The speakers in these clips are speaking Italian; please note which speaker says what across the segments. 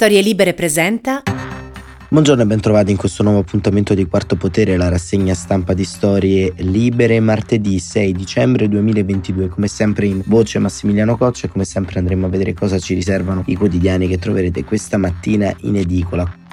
Speaker 1: Storie Libere presenta.
Speaker 2: Buongiorno e bentrovati in questo nuovo appuntamento di Quarto Potere, la rassegna stampa di Storie Libere, martedì 6 dicembre 2022. Come sempre in voce Massimiliano Coccia e come sempre andremo a vedere cosa ci riservano i quotidiani che troverete questa mattina in edicola.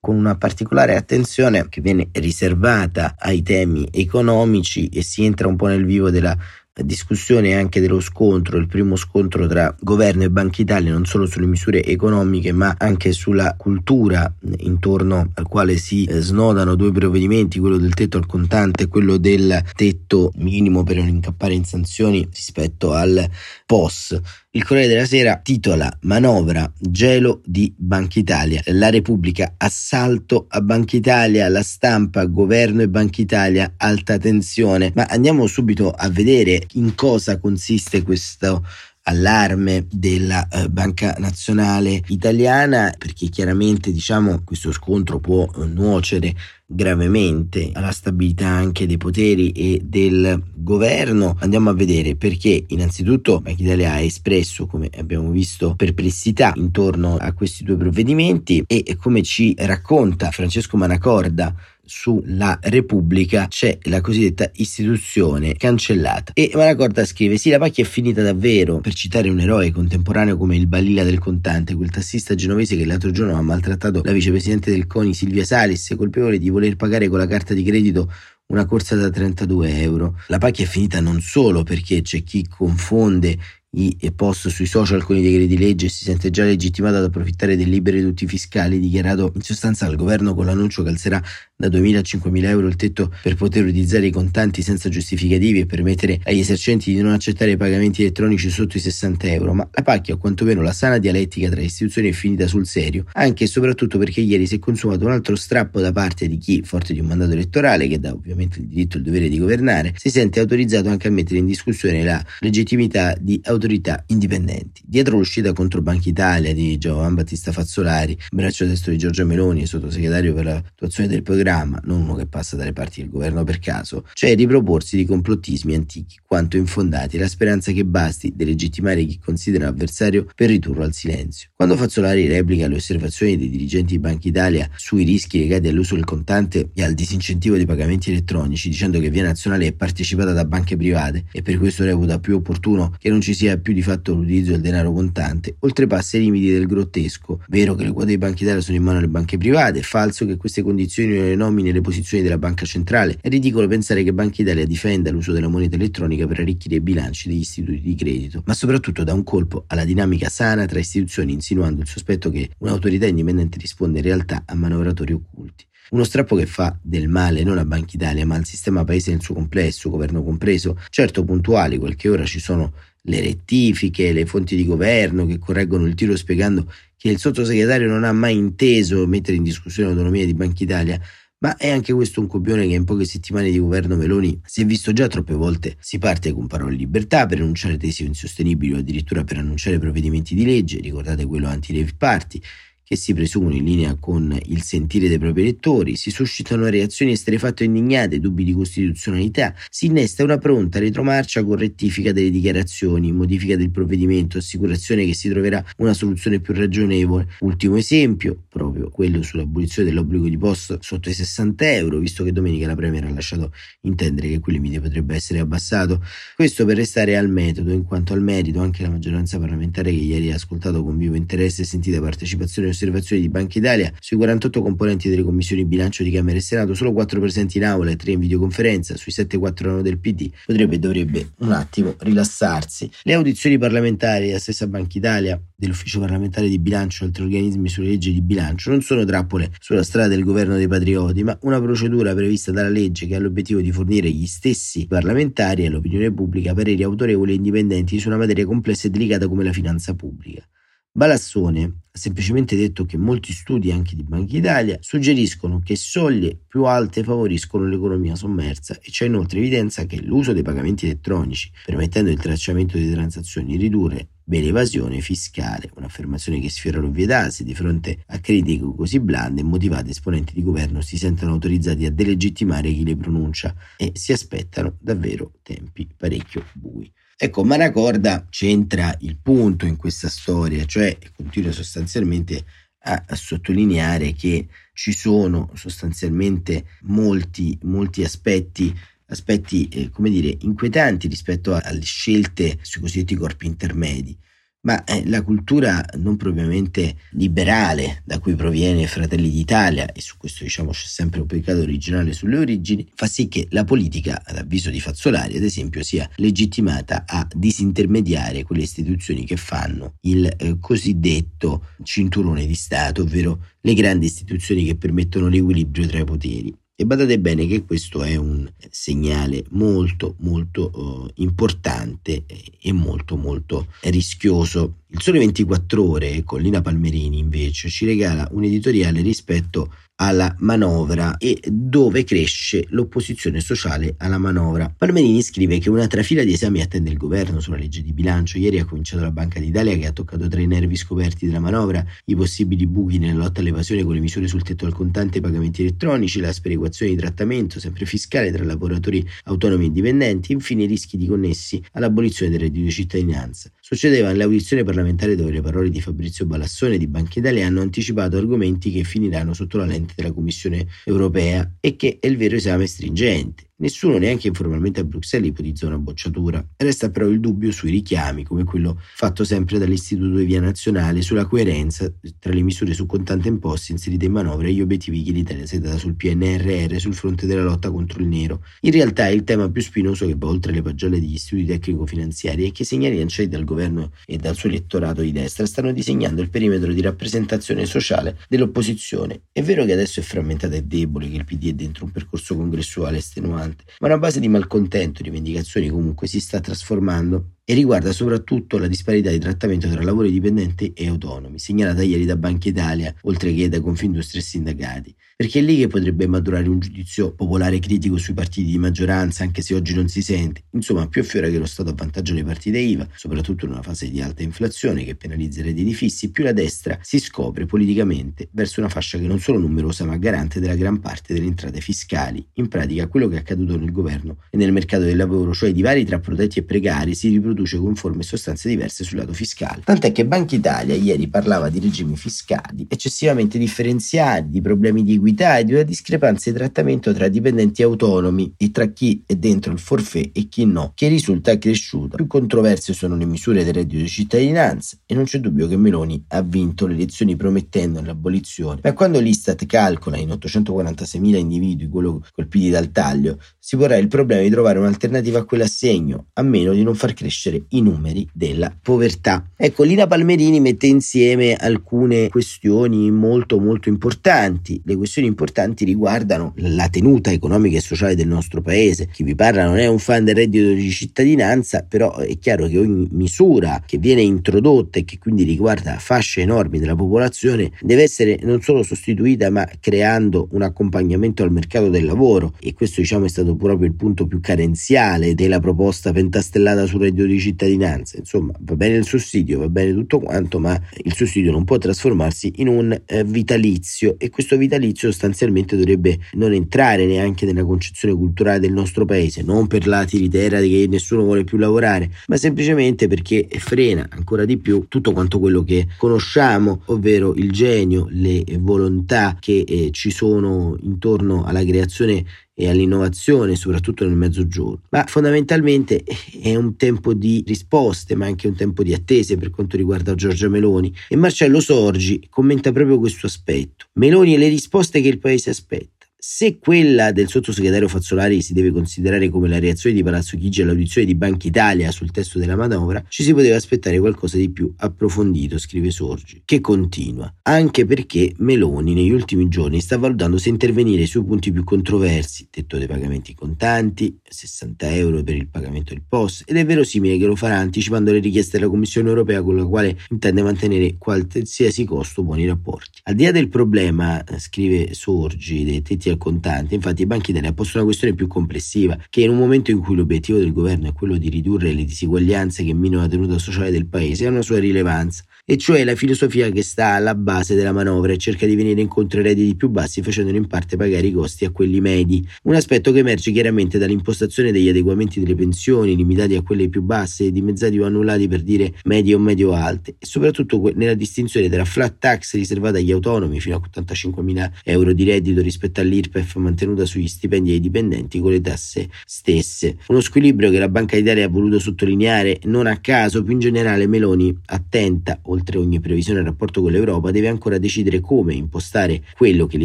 Speaker 2: con una particolare attenzione che viene riservata ai temi economici e si entra un po' nel vivo della discussione anche dello scontro, il primo scontro tra governo e Banca Italia, non solo sulle misure economiche, ma anche sulla cultura intorno al quale si eh, snodano due provvedimenti, quello del tetto al contante e quello del tetto minimo per non incappare in sanzioni rispetto al POS. Il Corriere della Sera titola Manovra gelo di Banca Italia. La Repubblica assalto a Banca Italia, la stampa, governo e Banca Italia, alta tensione. Ma andiamo subito a vedere in cosa consiste questo allarme della eh, Banca Nazionale Italiana perché chiaramente diciamo questo scontro può eh, nuocere gravemente alla stabilità anche dei poteri e del governo. Andiamo a vedere perché innanzitutto Banca Italia ha espresso, come abbiamo visto, perplessità intorno a questi due provvedimenti e come ci racconta Francesco Manacorda sulla Repubblica c'è la cosiddetta istituzione cancellata. E Manacorda scrive: Sì, la pacchia è finita davvero. Per citare un eroe contemporaneo come il Balilla del Contante, quel tassista genovese che l'altro giorno ha maltrattato la vicepresidente del CONI Silvia Salis, colpevole di voler pagare con la carta di credito una corsa da 32 euro. La pacchia è finita non solo perché c'è chi confonde i post sui social con i decreti legge si sente già legittimato ad approfittare dei liberi tutti fiscali dichiarato in sostanza al governo con l'annuncio che alzerà da 2.000 a 5.000 euro il tetto per poter utilizzare i contanti senza giustificativi e permettere agli esercenti di non accettare i pagamenti elettronici sotto i 60 euro, ma la pacchia o quantomeno la sana dialettica tra istituzioni è finita sul serio, anche e soprattutto perché ieri si è consumato un altro strappo da parte di chi, forte di un mandato elettorale che dà ovviamente il diritto e il dovere di governare, si sente autorizzato anche a mettere in discussione la legittimità di autorità indipendenti. Dietro l'uscita contro Banca Italia di Giovan Battista Fazzolari, braccio destro di Giorgio Meloni sottosegretario per l'attuazione del programma, non uno che passa dalle parti del governo per caso, cioè riproporsi di complottismi antichi quanto infondati la speranza che basti delegittimare chi considera avversario per ridurlo al silenzio. Quando Fazzolari replica le osservazioni dei dirigenti di Banca Italia sui rischi legati all'uso del contante e al disincentivo dei pagamenti elettronici, dicendo che Via Nazionale è partecipata da banche private e per questo reputa più opportuno che non ci sia più di fatto l'utilizzo del denaro contante, oltrepassa i limiti del grottesco. Vero che le quote di Banca Italia sono in mano alle banche private, falso che queste condizioni nomini le posizioni della banca centrale. È ridicolo pensare che Banca Italia difenda l'uso della moneta elettronica per arricchire i bilanci degli istituti di credito, ma soprattutto dà un colpo alla dinamica sana tra istituzioni, insinuando il sospetto che un'autorità indipendente risponde in realtà a manovratori occulti. Uno strappo che fa del male non a Banca Italia, ma al sistema paese nel suo complesso, governo compreso, certo puntuali, qualche ora ci sono le rettifiche, le fonti di governo che correggono il tiro spiegando che il sottosegretario non ha mai inteso mettere in discussione l'autonomia di Banca Italia, ma è anche questo un copione che in poche settimane di governo Meloni si è visto già troppe volte. Si parte con parole libertà per enunciare tesi insostenibili o addirittura per annunciare provvedimenti di legge, ricordate quello anti-Rave Party, che si presumono in linea con il sentire dei propri elettori, si suscitano reazioni esterefatte indignate, dubbi di costituzionalità, si innesta una pronta retromarcia con rettifica delle dichiarazioni, modifica del provvedimento, assicurazione che si troverà una soluzione più ragionevole. Ultimo esempio, proprio quello sull'abolizione dell'obbligo di posto sotto i 60 euro, visto che domenica la Premier ha lasciato intendere che quel limite potrebbe essere abbassato. Questo per restare al metodo, in quanto al merito anche la maggioranza parlamentare che ieri ha ascoltato con vivo interesse e sentita partecipazione osservazioni di Banca Italia, sui 48 componenti delle commissioni bilancio di Camera e Senato, solo 4 presenti in aula e 3 in videoconferenza, sui 7-4 del PD, potrebbe dovrebbe un attimo rilassarsi. Le audizioni parlamentari della stessa Banca Italia, dell'Ufficio parlamentare di bilancio e altri organismi sulle leggi di bilancio non sono trappole sulla strada del governo dei patrioti, ma una procedura prevista dalla legge che ha l'obiettivo di fornire gli stessi parlamentari e all'opinione pubblica pareri autorevoli e indipendenti su una materia complessa e delicata come la finanza pubblica. Balassone ha semplicemente detto che molti studi anche di Banca Italia suggeriscono che soglie più alte favoriscono l'economia sommersa e c'è inoltre evidenza che l'uso dei pagamenti elettronici, permettendo il tracciamento delle transazioni, ridurre l'evasione fiscale, un'affermazione che sfiora l'ovvietà se di fronte a critiche così blande e motivate esponenti di governo si sentono autorizzati a delegittimare chi le pronuncia e si aspettano davvero tempi parecchio bui. Ecco, Manacorda centra il punto in questa storia, cioè continua sostanzialmente a, a sottolineare che ci sono sostanzialmente molti, molti aspetti aspetti, eh, come dire, inquietanti rispetto alle scelte sui cosiddetti corpi intermedi ma eh, la cultura non propriamente liberale da cui proviene Fratelli d'Italia, e su questo diciamo c'è sempre un peccato originale sulle origini, fa sì che la politica, ad avviso di Fazzolari, ad esempio, sia legittimata a disintermediare quelle istituzioni che fanno il eh, cosiddetto cinturone di Stato, ovvero le grandi istituzioni che permettono l'equilibrio tra i poteri. E badate bene che questo è un segnale molto molto uh, importante e molto molto rischioso. Il Sole 24 Ore con Lina Palmerini invece ci regala un editoriale rispetto alla manovra e dove cresce l'opposizione sociale alla manovra. Palmerini scrive che una trafila di esami attende il governo sulla legge di bilancio. Ieri ha cominciato la Banca d'Italia che ha toccato tra i nervi scoperti della manovra, i possibili buchi nella lotta all'evasione con le misure sul tetto al contante e pagamenti elettronici, la sperequazione di trattamento sempre fiscale tra lavoratori autonomi e indipendenti, infine i rischi di connessi all'abolizione del reddito di cittadinanza. Succedeva nell'audizione parlamentare dove le parole di Fabrizio Balassone di Banca Italia hanno anticipato argomenti che finiranno sotto la lente della Commissione europea e che è il vero esame stringente. Nessuno, neanche informalmente a Bruxelles, ipotizza una bocciatura. Resta però il dubbio sui richiami, come quello fatto sempre dall'Istituto di Via Nazionale, sulla coerenza tra le misure su contante imposte inserite in manovra e gli obiettivi che l'Italia si è data sul PNRR sul fronte della lotta contro il nero. In realtà è il tema più spinoso che va oltre le pagelle degli istituti tecnico-finanziari e che i segnali lanciati dal governo e dal suo elettorato di destra stanno disegnando il perimetro di rappresentazione sociale dell'opposizione. È vero che adesso è frammentata e debole, che il PD è dentro un percorso congressuale estenuante importante, ma una base di malcontento e rivendicazioni comunque si sta trasformando e riguarda soprattutto la disparità di trattamento tra lavori dipendenti e autonomi, segnalata ieri da Banca Italia, oltre che da Confindustria e sindacati perché è lì che potrebbe maturare un giudizio popolare critico sui partiti di maggioranza, anche se oggi non si sente. Insomma, più affiora che lo Stato avvantaggia le partite IVA, soprattutto in una fase di alta inflazione che penalizza i redditi fissi, più la destra si scopre politicamente verso una fascia che non solo numerosa ma garante della gran parte delle entrate fiscali. In pratica quello che è accaduto nel governo e nel mercato del lavoro, cioè i divari tra protetti e precari, si riproduce con forme e sostanze diverse sul lato fiscale. Tant'è che Banca Italia ieri parlava di regimi fiscali eccessivamente differenziati, di problemi di equità e di una discrepanza di trattamento tra dipendenti autonomi e tra chi è dentro il forfè e chi no, che risulta cresciuta. Più controverse sono le misure del reddito di cittadinanza e non c'è dubbio che Meloni ha vinto le elezioni promettendo l'abolizione, ma quando l'Istat calcola in 846.000 individui quello colpiti dal taglio, si porrà il problema di trovare un'alternativa a quell'assegno, a meno di non far crescere i numeri della povertà. Ecco, Lina Palmerini mette insieme alcune questioni molto molto importanti, le questioni importanti riguardano la tenuta economica e sociale del nostro paese. Chi vi parla non è un fan del reddito di cittadinanza, però è chiaro che ogni misura che viene introdotta e che quindi riguarda fasce enormi della popolazione deve essere non solo sostituita ma creando un accompagnamento al mercato del lavoro e questo diciamo è stato proprio il punto più carenziale della proposta pentastellata sul reddito di cittadinanza. Insomma, va bene il sussidio, va bene tutto quanto, ma il sussidio non può trasformarsi in un eh, vitalizio e questo vitalizio sostanzialmente dovrebbe non entrare neanche nella concezione culturale del nostro paese, non per la tiritera di che nessuno vuole più lavorare, ma semplicemente perché frena ancora di più tutto quanto quello che conosciamo, ovvero il genio, le volontà che eh, ci sono intorno alla creazione e all'innovazione, soprattutto nel mezzogiorno. Ma fondamentalmente è un tempo di risposte, ma anche un tempo di attese per quanto riguarda Giorgia Meloni. E Marcello Sorgi commenta proprio questo aspetto. Meloni e le risposte che il paese aspetta. Se quella del sottosegretario Fazzolari si deve considerare come la reazione di Palazzo Chigi all'audizione di Banca Italia sul testo della manovra, ci si poteva aspettare qualcosa di più approfondito, scrive Sorgi, che continua, anche perché Meloni negli ultimi giorni sta valutando se intervenire sui punti più controversi, tetto dei pagamenti contanti, 60 euro per il pagamento del POS, ed è verosimile che lo farà anticipando le richieste della Commissione europea con la quale intende mantenere qualsiasi costo buoni rapporti. Al di là del problema, scrive Sorgi, dei tetti al contante. Infatti Banca Italia ha posto una questione più complessiva, che in un momento in cui l'obiettivo del governo è quello di ridurre le disuguaglianze che minano la tenuta sociale del paese, ha una sua rilevanza e cioè la filosofia che sta alla base della manovra e cerca di venire incontro ai redditi più bassi facendone in parte pagare i costi a quelli medi. Un aspetto che emerge chiaramente dall'impostazione degli adeguamenti delle pensioni, limitati a quelle più basse dimezzati o annullati per dire medie o medio-alte, e soprattutto nella distinzione tra flat tax riservata agli autonomi fino a 85.000 euro di reddito rispetto all'IRPEF mantenuta sugli stipendi ai dipendenti con le tasse stesse. Uno squilibrio che la Banca d'Italia ha voluto sottolineare non a caso, più in generale Meloni attenta, oltre ogni previsione al rapporto con l'Europa, deve ancora decidere come impostare quello che le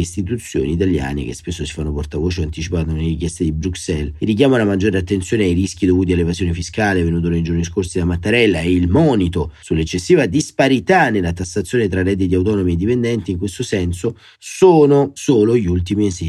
Speaker 2: istituzioni italiane, che spesso si fanno portavoce o anticipano nelle richieste di Bruxelles, il richiamo alla maggiore attenzione ai rischi dovuti all'evasione fiscale venuto nei giorni scorsi da Mattarella e il monito sull'eccessiva disparità nella tassazione tra redditi autonomi e dipendenti in questo senso sono solo gli ultimi esempi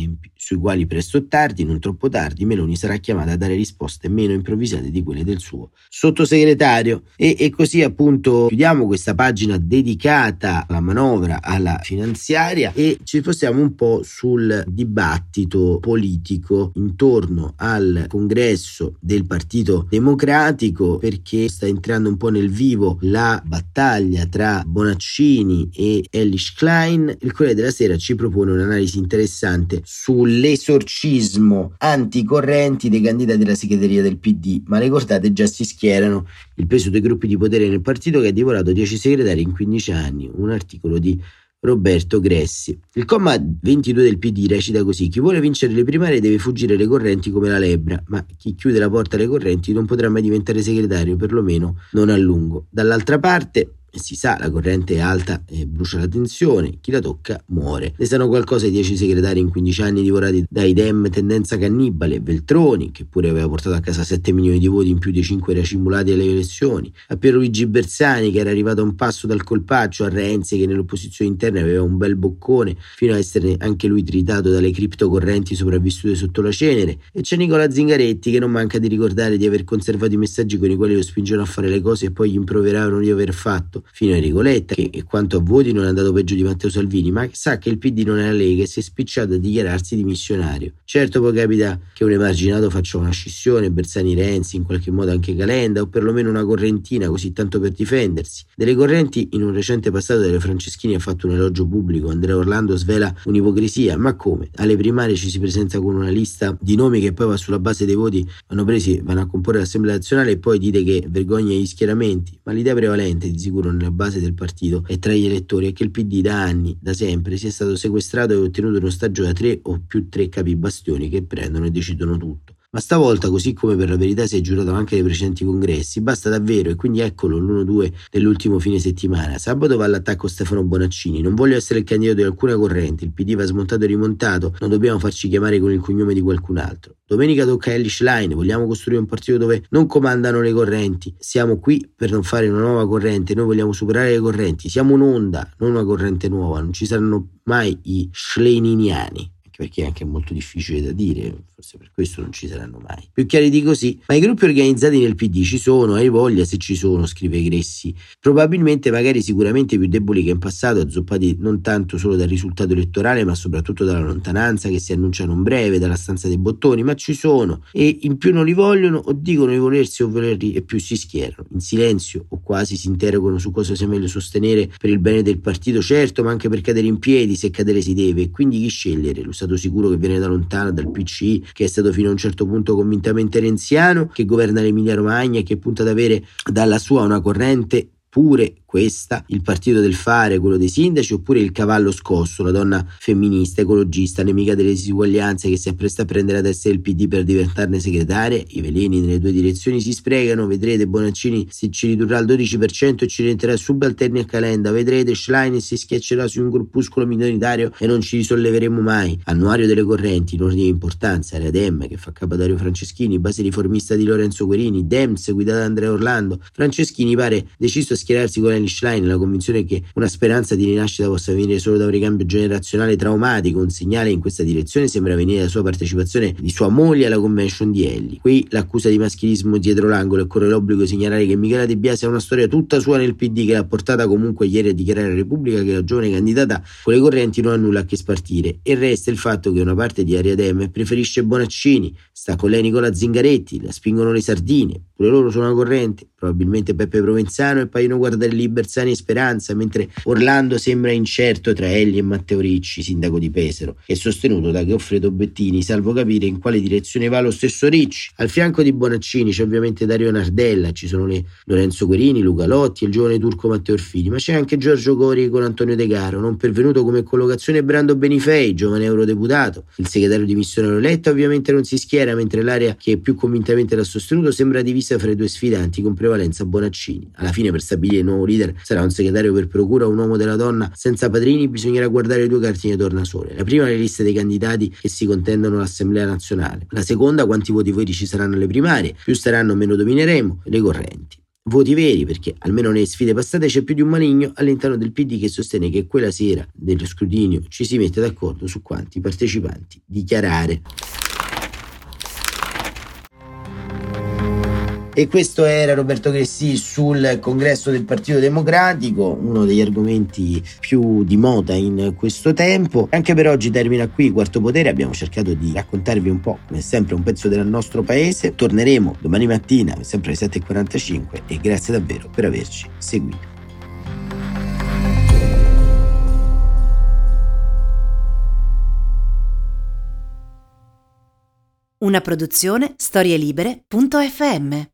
Speaker 2: sui quali presto o tardi, non troppo tardi, Meloni sarà chiamata a dare risposte meno improvvisate di quelle del suo sottosegretario. E, e così appunto chiudiamo questa pagina dedicata alla manovra, alla finanziaria e ci spostiamo un po' sul dibattito politico intorno al congresso del Partito Democratico perché sta entrando un po' nel vivo la battaglia tra Bonaccini e Ellis Klein. Il Corriere della Sera ci propone un'analisi interessante sul l'esorcismo anticorrenti dei candidati della segreteria del PD, ma ricordate già si schierano il peso dei gruppi di potere nel partito che ha divorato 10 segretari in 15 anni, un articolo di Roberto Gressi. Il comma 22 del PD recita così: Chi vuole vincere le primarie deve fuggire le correnti come la lebbra, ma chi chiude la porta alle correnti non potrà mai diventare segretario, perlomeno non a lungo. Dall'altra parte, e si sa, la corrente è alta e brucia la tensione, chi la tocca muore. Ne sanno qualcosa i dieci segretari in 15 anni divorati dai Dem tendenza cannibale, Veltroni, che pure aveva portato a casa 7 milioni di voti in più dei 5 racimulati alle elezioni, a Pierluigi Bersani che era arrivato a un passo dal colpaccio, a Renzi che nell'opposizione interna aveva un bel boccone, fino a essere anche lui tritato dalle criptocorrenti sopravvissute sotto la cenere, e c'è Nicola Zingaretti che non manca di ricordare di aver conservato i messaggi con i quali lo spingevano a fare le cose e poi gli improveravano di aver fatto fino a Enrico Letta, che quanto a voti non è andato peggio di Matteo Salvini, ma sa che il PD non è la Lega e si è spicciato a dichiararsi dimissionario. Certo poi capita che un emarginato faccia una scissione, Bersani Renzi, in qualche modo anche Calenda, o perlomeno una correntina, così tanto per difendersi. Delle correnti, in un recente passato delle Franceschini ha fatto un elogio pubblico, Andrea Orlando svela un'ipocrisia, ma come? Alle primarie ci si presenta con una lista di nomi che poi va sulla base dei voti, vanno presi, vanno a comporre l'Assemblea nazionale e poi dite che vergogna gli schieramenti, ma l'idea prevalente di sicuro nella base del partito e tra gli elettori è che il PD da anni, da sempre, sia stato sequestrato e ottenuto in ostaggio da tre o più tre capi bastioni che prendono e decidono tutto. Ma stavolta, così come per la verità si è giurato anche nei precedenti congressi, basta davvero, e quindi eccolo l'1-2 dell'ultimo fine settimana. Sabato va all'attacco Stefano Bonaccini. Non voglio essere il candidato di alcuna corrente, il PD va smontato e rimontato, non dobbiamo farci chiamare con il cognome di qualcun altro. Domenica tocca a Ellis Line, vogliamo costruire un partito dove non comandano le correnti. Siamo qui per non fare una nuova corrente, noi vogliamo superare le correnti. Siamo un'onda, non una corrente nuova, non ci saranno mai i schleniniani perché è anche molto difficile da dire, forse per questo non ci saranno mai. Più chiari di così, ma i gruppi organizzati nel PD ci sono, hai voglia se ci sono, scrive Gressi. Probabilmente, magari sicuramente più deboli che in passato, azzoppati non tanto solo dal risultato elettorale, ma soprattutto dalla lontananza che si annuncia non breve, dalla stanza dei bottoni, ma ci sono e in più non li vogliono o dicono di volersi o volerli e più si schierano. In silenzio o quasi si interrogano su cosa sia meglio sostenere per il bene del partito, certo, ma anche per cadere in piedi se cadere si deve. E quindi chi scegliere? Lo stato sicuro che viene da lontano, dal PC, che è stato fino a un certo punto convintamente renziano, che governa l'Emilia Romagna e che punta ad avere dalla sua una corrente pure questa, il partito del fare, quello dei sindaci, oppure il cavallo scosso, la donna femminista, ecologista, nemica delle disuguaglianze che si appresta a prendere ad essere il PD per diventarne segretaria? I veleni nelle due direzioni si sprecano, vedrete Bonaccini si ci ridurrà al 12% e ci diventerà subalterni a Calenda, vedrete Schlein si schiaccerà su un gruppuscolo minoritario e non ci risolleveremo mai. Annuario delle correnti, in ordine di importanza, Area Dem che fa capo Dario Franceschini, base riformista di Lorenzo Guerini, Dems guidata da Andrea Orlando. Franceschini pare deciso a schierarsi con Giovanni Schlein, la convinzione che una speranza di rinascita possa venire solo da un ricambio generazionale traumatico, un segnale in questa direzione sembra venire dalla sua partecipazione di sua moglie alla convention di Elli. Qui l'accusa di maschilismo dietro l'angolo e corre l'obbligo di segnalare che Michela De Biasi ha una storia tutta sua nel PD che l'ha portata comunque ieri a dichiarare alla Repubblica che la giovane candidata con le correnti non ha nulla a che spartire e resta il fatto che una parte di Aria Dem preferisce Bonaccini, sta con lei Nicola Zingaretti, la spingono le sardine, pure loro sono una corrente, probabilmente Peppe Provenzano e paiono guardare lì Bersani e Speranza, mentre Orlando sembra incerto tra Elli e Matteo Ricci, sindaco di Pesaro, è sostenuto da Goffredo Bettini, salvo capire in quale direzione va lo stesso Ricci. Al fianco di Bonaccini c'è ovviamente Dario Nardella, ci sono Lorenzo Guerini, Luca Lotti e il giovane turco Matteo Orfini, ma c'è anche Giorgio Cori con Antonio De Garo, non pervenuto come collocazione Brando Benifei, giovane eurodeputato. Il segretario dimissionario Letta ovviamente non si schiera, mentre l'area che più convintamente l'ha sostenuto sembra divisa fra i due sfidanti con prevalenza Bonaccini. Alla fine per stabilire il nuovo leader sarà un segretario per procura o un uomo della donna senza padrini, bisognerà guardare due cartine tornasole. La prima le liste dei candidati che si contendono all'Assemblea nazionale. La seconda quanti voti veri ci saranno alle primarie, più saranno meno domineremo le correnti. Voti veri perché almeno nelle sfide passate c'è più di un maligno all'interno del PD che sostiene che quella sera dello scrutinio ci si mette d'accordo su quanti partecipanti dichiarare. E questo era Roberto Cressi sul congresso del Partito Democratico, uno degli argomenti più di moda in questo tempo. Anche per oggi termina qui Quarto Potere, abbiamo cercato di raccontarvi un po', come sempre, un pezzo del nostro paese. Torneremo domani mattina, sempre alle 7.45 e grazie davvero per averci seguito.
Speaker 1: Una produzione storielibere.fm